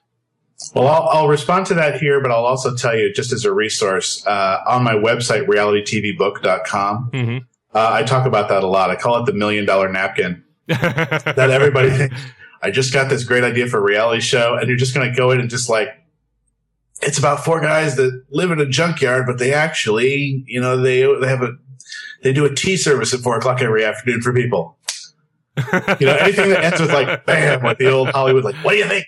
A: Well, I'll, I'll, respond to that here, but I'll also tell you just as a resource uh, on my website, realitytvbook.com. Mm-hmm. Uh, I talk about that a lot. I call it the million dollar napkin that everybody thinks, I just got this great idea for a reality show, and you're just going to go in and just like, it's about four guys that live in a junkyard, but they actually, you know, they they have a they do a tea service at four o'clock every afternoon for people. you know, anything that ends with like bam, like the old Hollywood, like what do you think?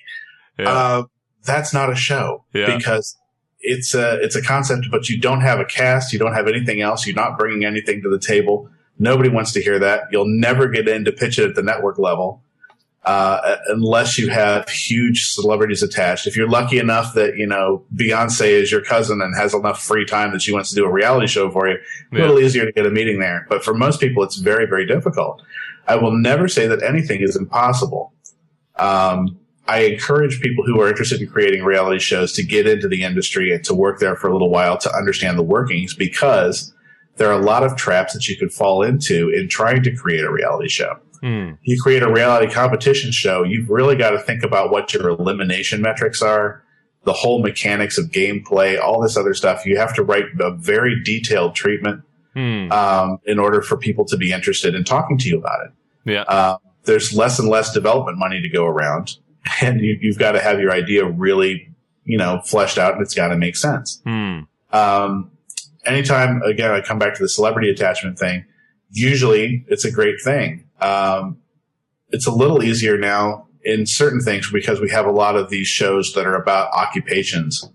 A: Yeah. Uh, that's not a show yeah. because it's a it's a concept, but you don't have a cast, you don't have anything else, you're not bringing anything to the table. Nobody wants to hear that. You'll never get in to pitch it at the network level. Uh, unless you have huge celebrities attached. If you're lucky enough that, you know, Beyonce is your cousin and has enough free time that she wants to do a reality show for you, yeah. a little easier to get a meeting there. But for most people, it's very, very difficult. I will never say that anything is impossible. Um, I encourage people who are interested in creating reality shows to get into the industry and to work there for a little while to understand the workings because there are a lot of traps that you could fall into in trying to create a reality show. Mm. You create a reality competition show, you've really got to think about what your elimination metrics are, the whole mechanics of gameplay, all this other stuff. You have to write a very detailed treatment mm. um, in order for people to be interested in talking to you about it.
B: Yeah. Uh,
A: there's less and less development money to go around, and you, have got to have your idea really, you know, fleshed out, and it's got to make sense.
B: Mm.
A: Um, anytime, again, I come back to the celebrity attachment thing. Usually, it's a great thing um, it's a little easier now in certain things because we have a lot of these shows that are about occupations.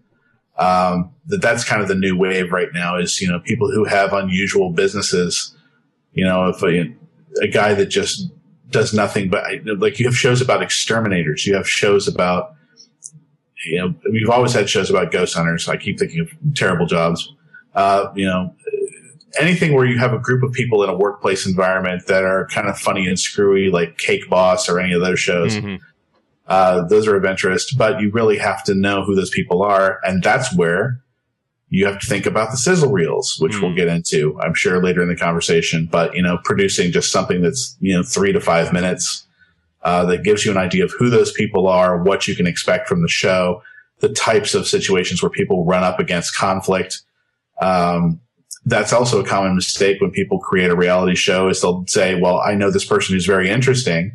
A: Um, that that's kind of the new wave right now is, you know, people who have unusual businesses, you know, if a, a guy that just does nothing but like you have shows about exterminators, you have shows about, you know, we've always had shows about ghost hunters. I keep thinking of terrible jobs. Uh, you know, anything where you have a group of people in a workplace environment that are kind of funny and screwy, like Cake Boss or any of those shows. Mm-hmm. Uh, those are of interest, but you really have to know who those people are. And that's where you have to think about the sizzle reels, which mm-hmm. we'll get into, I'm sure, later in the conversation. But, you know, producing just something that's, you know, three to five minutes uh, that gives you an idea of who those people are, what you can expect from the show, the types of situations where people run up against conflict. Um, that's also a common mistake when people create a reality show is they'll say, well, I know this person who's very interesting.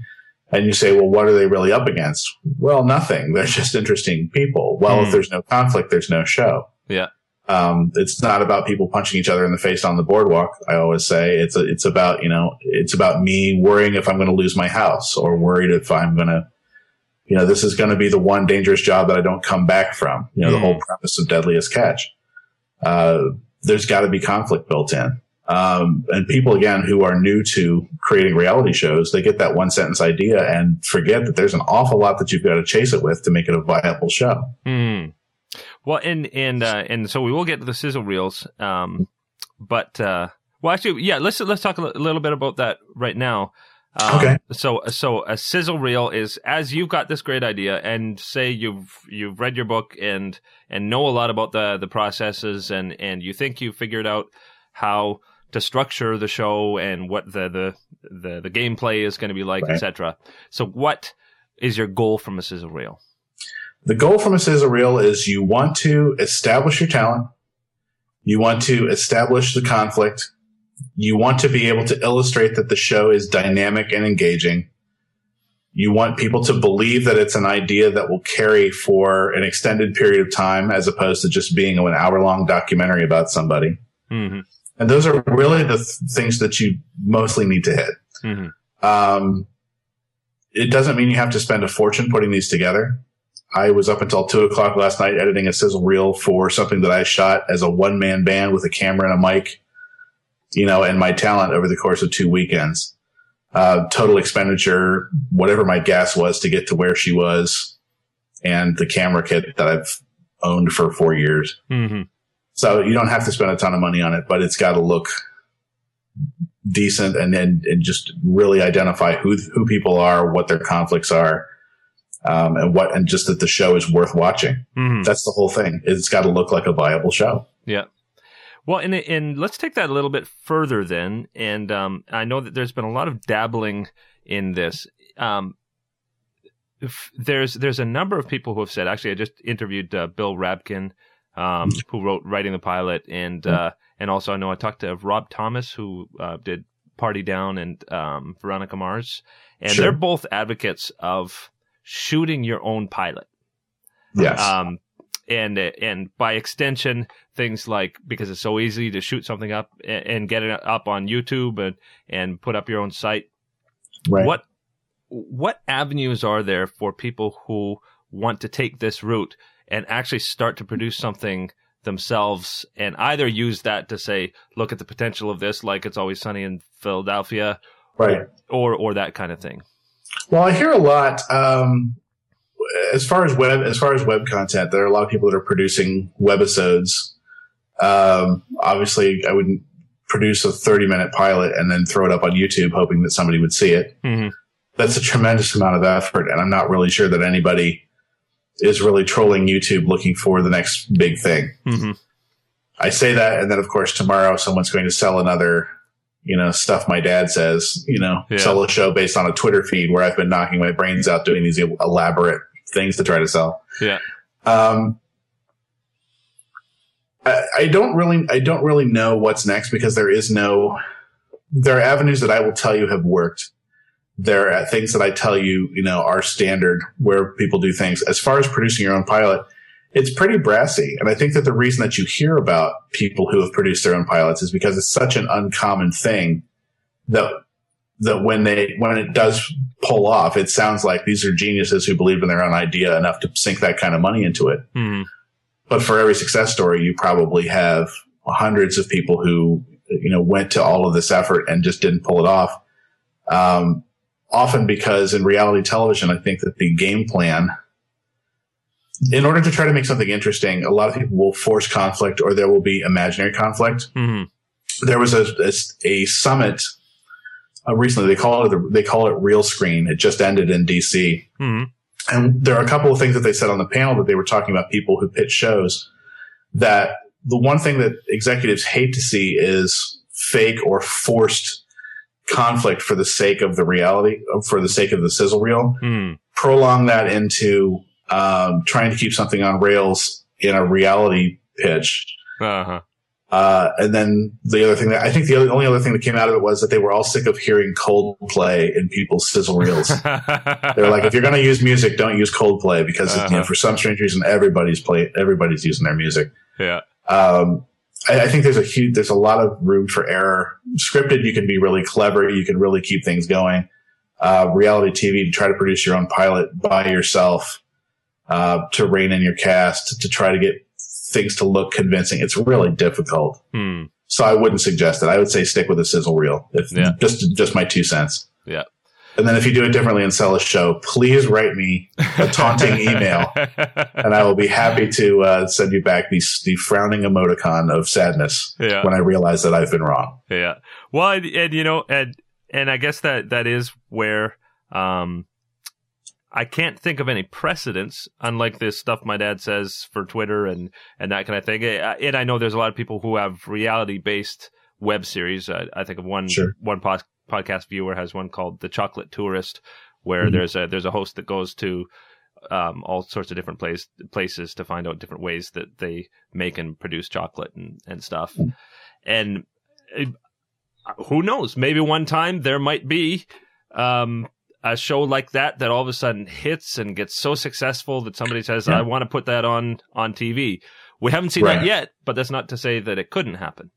A: And you say, well, what are they really up against? Well, nothing. They're just interesting people. Well, mm. if hmm. there's no conflict, there's no show.
B: Yeah.
A: Um, it's not about people punching each other in the face on the boardwalk. I always say it's a, it's about, you know, it's about me worrying if I'm going to lose my house or worried if I'm going to, you know, this is going to be the one dangerous job that I don't come back from. You know, mm. the hmm. whole premise of deadliest catch. Uh, there's got to be conflict built in. Um, and people again who are new to creating reality shows, they get that one sentence idea and forget that there's an awful lot that you've got to chase it with to make it a viable show.
B: Mm. Well, and and uh, and so we will get to the sizzle reels, um, but uh, well, actually, yeah, let's let's talk a little bit about that right now.
A: Um, okay.
B: So, so a sizzle reel is as you've got this great idea, and say you've you've read your book and and know a lot about the the processes, and and you think you've figured out how to structure the show and what the the the, the gameplay is going to be like, right. etc. So, what is your goal from a sizzle reel?
A: The goal from a sizzle reel is you want to establish your talent. You want to establish the conflict. You want to be able to illustrate that the show is dynamic and engaging. You want people to believe that it's an idea that will carry for an extended period of time as opposed to just being an hour long documentary about somebody.
B: Mm-hmm.
A: And those are really the th- things that you mostly need to hit.
B: Mm-hmm.
A: Um, it doesn't mean you have to spend a fortune putting these together. I was up until two o'clock last night editing a sizzle reel for something that I shot as a one man band with a camera and a mic, you know, and my talent over the course of two weekends. Uh, total expenditure, whatever my gas was to get to where she was and the camera kit that I've owned for four years.
B: Mm-hmm.
A: So you don't have to spend a ton of money on it, but it's got to look decent and then and just really identify who who people are, what their conflicts are, um, and what and just that the show is worth watching.
B: Mm-hmm.
A: That's the whole thing. It's got to look like a viable show.
B: Yeah. Well, and and let's take that a little bit further then. And um, I know that there's been a lot of dabbling in this. Um, there's there's a number of people who have said. Actually, I just interviewed uh, Bill Rabkin, um, who wrote writing the pilot, and uh, and also I know I talked to Rob Thomas, who uh, did Party Down and um, Veronica Mars, and
A: Sure.
B: they're both advocates of shooting your own pilot.
A: Yes.
B: Um, and and by extension, things like because it's so easy to shoot something up and, and get it up on YouTube and and put up your own site.
A: right.
B: What what avenues are there for people who want to take this route and actually start to produce something themselves and either use that to say, look at the potential of this, like it's always sunny in Philadelphia,
A: Right.
B: or or that kind of thing.
A: Well, I hear a lot. Um, as far as web, as far as web content, there are a lot of people that are producing webisodes. Um, obviously, I wouldn't produce a thirty-minute pilot and then throw it up on YouTube, hoping that somebody would see it.
B: Mm-hmm.
A: That's a tremendous amount of effort, and I'm not really sure that anybody is really trolling YouTube looking for the next big thing.
B: Mm-hmm.
A: I say that, and then of course tomorrow someone's going to sell another, you know, stuff my dad says, you know,
B: Yeah.
A: sell a show based on a Twitter feed where I've been knocking my brains out doing these elaborate things to try to sell.
B: Yeah.
A: Um, I, I don't really, I don't really know what's next because there is no, there are avenues that I will tell you have worked. There are things that I tell you, you know, are standard where people do things. As far as producing your own pilot, it's pretty brassy. And I think that the reason that you hear about people who have produced their own pilots is because it's such an uncommon thing that that when they when it does pull off, it sounds like these are geniuses who believe in their own idea enough to sink that kind of money into it.
B: Mm-hmm.
A: But for every success story, you probably have hundreds of people who you know went to all of this effort and just didn't pull it off. Um, often because in reality television, I think that the game plan in order to try to make something interesting, a lot of people will force conflict or there will be imaginary conflict.
B: Mm-hmm.
A: There was a, a, a summit uh, recently. They call it they call it Realscreen. It just ended in DC,
B: Mm-hmm.
A: and there are a couple of things that they said on the panel that they were talking about people who pitch shows. That the one thing that executives hate to see is fake or forced conflict for the sake of the reality, for the sake of the sizzle reel
B: Mm-hmm.
A: prolong that into um, trying to keep something on rails in a reality pitch.
B: Uh-huh.
A: Uh, and then the other thing that I think the other, only other thing that came out of it was that they were all sick of hearing Coldplay in people's sizzle reels. They're like, if you're going to use music, don't use Coldplay because you know,
B: Uh-huh.
A: for some strange reason, everybody's play, everybody's using their music.
B: yeah.
A: Um, I, I think there's a huge, there's a lot of room for error. Scripted, you can be really clever. You can really keep things going. Uh, reality TV, to try to produce your own pilot by yourself, uh, to rein in your cast, to try to get things to look convincing. It's really difficult.
B: Hmm.
A: So I wouldn't suggest it. I would say stick with a sizzle reel. If
B: Yeah.
A: just, just my two cents.
B: Yeah.
A: And then if you do it differently and sell a show, please write me a taunting email and I will be happy to uh, send you back the, the frowning emoticon of sadness
B: yeah.
A: when I realize that I've been wrong.
B: Yeah. Well, and, and you know, and and I guess that that is where um I can't think of any precedents, unlike this stuff my dad says for Twitter and and that kind of thing. And I know there's a lot of people who have reality based web series. I, I think of one
A: Sure.
B: one pod, podcast viewer has one called The Chocolate Tourist, where
A: Mhm.
B: there's a there's a host that goes to um, all sorts of different place, places to find out different ways that they make and produce chocolate and, and stuff. Mm. And uh, who knows? Maybe one time there might be um, a show like that that all of a sudden hits and gets so successful that somebody says, yeah. "I want to put that on on TV." We haven't seen right. that yet, but that's not to say that it couldn't happen.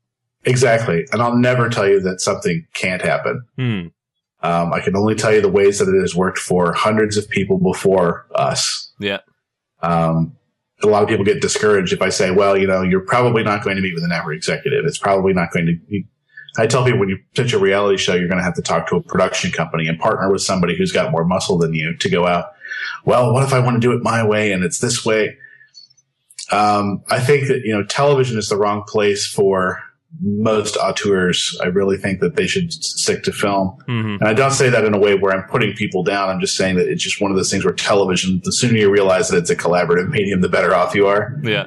A: Exactly, and I'll never tell you that something can't happen.
B: Hmm.
A: Um, I can only tell you the ways that it has worked for hundreds of people before us.
B: Yeah.
A: Um, a lot of people get discouraged if I say, well, you know, you're probably not going to meet with an network executive. It's probably not going to. I tell people when you pitch a reality show, you're going to have to talk to a production company and partner with somebody who's got more muscle than you to go out. Well, what if I want to do it my way and it's this way? Um, I think that, you know, television is the wrong place for most auteurs. I really think that they should stick to film.
B: Mm-hmm.
A: And I don't say that in a way where I'm putting people down. I'm just saying that it's just one of those things where television, the sooner you realize that it's a collaborative medium, the better off you are.
B: Yeah.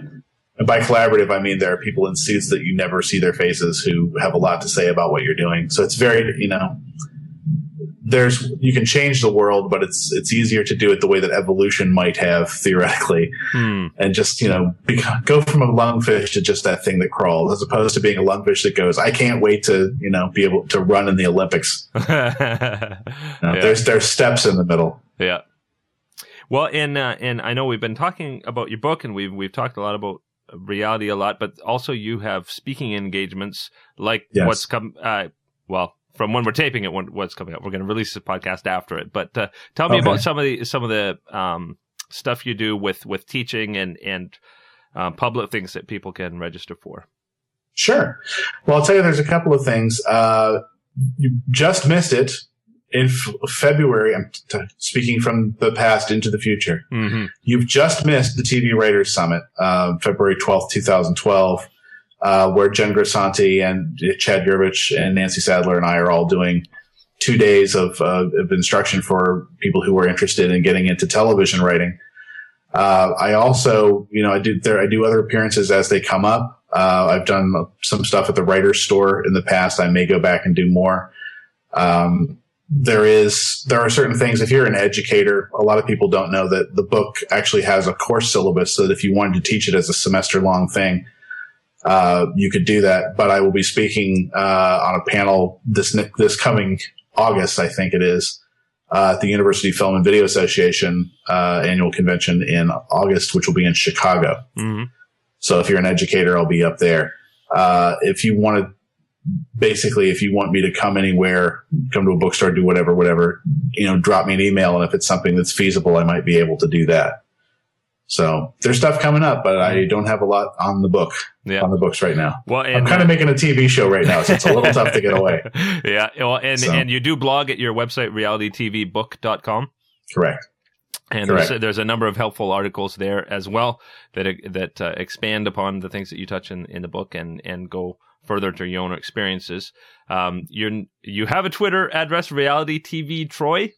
A: And by collaborative, I mean there are people in seats that you never see their faces who have a lot to say about what you're doing. So it's very, you know, there's you can change the world, but it's it's easier to do it the way that evolution might have theoretically,
B: hmm.
A: and just you know go from a lungfish to just that thing that crawls, as opposed to being a lungfish that goes, I can't wait to you know be able to run in the Olympics. you know, yeah. There's there's steps in the middle.
B: Yeah. Well, and uh, and I know we've been talking about your book, and we've we've talked a lot about reality a lot, but also you have speaking engagements like yes. what's come. Uh, well, from when we're taping it, when, what's coming up. We're going to release the podcast after it. But uh, tell me okay. about some of the some of the um, stuff you do with with teaching and and uh, public things that people can register for.
A: Sure. Well, I'll tell you, there's a couple of things. Uh, you just missed it in f- February. I'm t- speaking from the past into the future.
B: Mm-hmm.
A: You've just missed the TV Writers Summit, uh, February 12th, 2012 uh, where Jen Grisanti and Chad Gervich and Nancy Sadler and I are all doing two days of, uh, of instruction for people who are interested in getting into television writing. Uh, I also, you know, I do there, I do other appearances as they come up. Uh, I've done some stuff at the writer's store in the past. I may go back and do more. Um, there is, there are certain things. If you're an educator, a lot of people don't know that the book actually has a course syllabus so that if you wanted to teach it as a semester long thing, uh, you could do that. But I will be speaking uh, on a panel this this coming August, I think it is, uh, at the University Film and Video Association uh, annual convention in August, which will be in Chicago.
B: Mm-hmm.
A: So if you're an educator, I'll be up there. Uh, if you want to, basically, if you want me to come anywhere, come to a bookstore, do whatever, whatever, you know, drop me an email, and if it's something that's feasible, I might be able to do that. So there's stuff coming up, but I don't have a lot on the book yeah. on the books right now.
B: Well, and,
A: I'm kind of making a TV show right now, so it's a little tough to get away.
B: Yeah. Well, and so. and you do blog at your website realitytvbook.com.
A: Correct.
B: And Correct. There's, a, there's a number of helpful articles there as well that that uh, expand upon the things that you touch in, in the book and and go further to your own experiences. Um, you you have a Twitter address, Reality TV Troy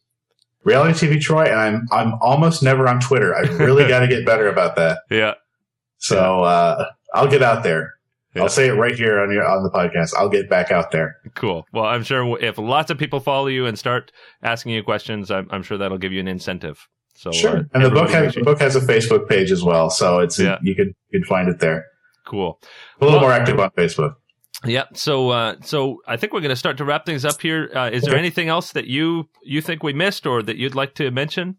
A: reality TV Troy, and I'm I'm almost never on Twitter. I really got to get better about that.
B: Yeah.
A: So uh, I'll get out there. Yeah. I'll say it right here on your on the podcast. I'll get back out there.
B: Cool. Well, I'm sure if lots of people follow you and start asking you questions, I'm, I'm sure that'll give you an incentive. So
A: sure. Uh, and the book has the book has a Facebook page as well, so it's yeah. you could you could find it there.
B: Cool.
A: A little well, more active on Facebook.
B: Yeah. So, uh, so I think we're going to start to wrap things up here. Uh, is there anything else that you you think we missed, or that you'd like to mention?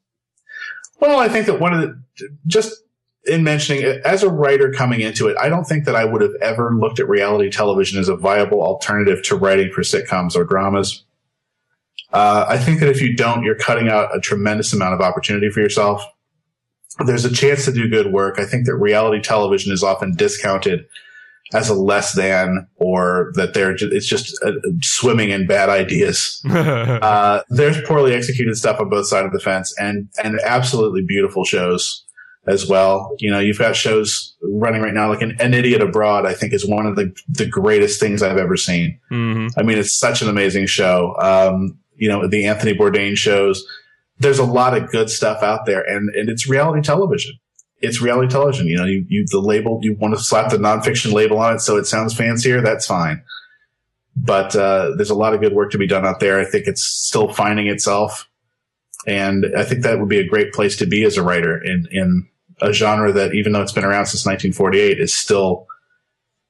A: Well, I think that one of the just in mentioning it as a writer coming into it, I don't think that I would have ever looked at reality television as a viable alternative to writing for sitcoms or dramas. Uh, I think that if you don't, you're cutting out a tremendous amount of opportunity for yourself. There's a chance to do good work. I think that reality television is often discounted as a less than or that they're just, it's just uh, swimming in bad ideas. uh, there's poorly executed stuff on both sides of the fence and, and absolutely beautiful shows as well. You know, you've got shows running right now, like an, an idiot abroad, I think is one of the, the greatest things I've ever seen.
B: Mm-hmm.
A: I mean, it's such an amazing show. Um, you know, the Anthony Bourdain shows, there's a lot of good stuff out there and, and it's reality television it's reality television. You know, you, you, the label, you want to slap the nonfiction label on it so it sounds fancier. That's fine. But, uh, there's a lot of good work to be done out there. I think it's still finding itself. And I think that would be a great place to be as a writer in, in a genre that, even though it's been around since 1948, is still,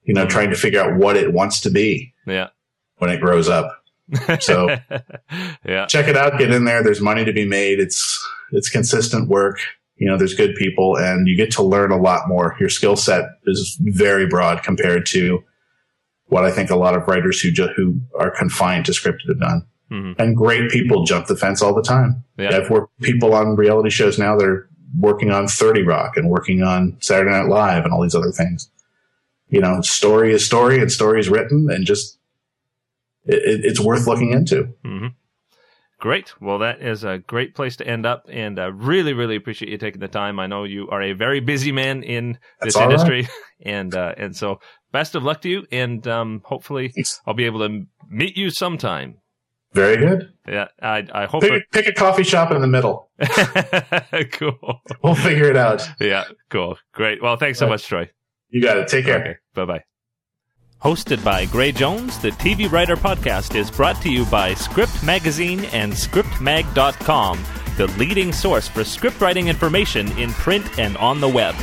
A: you know, trying to figure out what it wants to be.
B: Yeah.
A: When it grows up. So
B: yeah.
A: check it out, get in there. There's money to be made. It's, it's consistent work. You know, there's good people and you get to learn a lot more. Your skill set is very broad compared to what I think a lot of writers who, ju- who are confined to scripted have done.
B: Mm-hmm.
A: And great people jump the fence all the time.
B: Yeah.
A: I've worked people on reality shows now that are working on 30 Rock and working on Saturday Night Live and all these other things. You know, story is story and story is written and just, it, it's worth looking into.
B: Mm-hmm. Great. Well, that is a great place to end up, and I really, really appreciate you taking the time. I know you are a very busy man in this
A: That's
B: industry,
A: right.
B: and uh, and so best of luck to you, and um, hopefully
A: Thanks.
B: I'll be able to meet you sometime.
A: Very good.
B: Yeah, I I hope.
A: Pick, pick a coffee shop in the middle.
B: cool.
A: We'll figure it out.
B: Yeah, cool. Great. Well, thanks so much, Troy.
A: You got it. Take care.
B: Okay. Bye bye. Hosted by Gray Jones, the TV Writer Podcast is brought to you by Script Magazine and ScriptMag.com, the leading source for script writing information in print and on the web.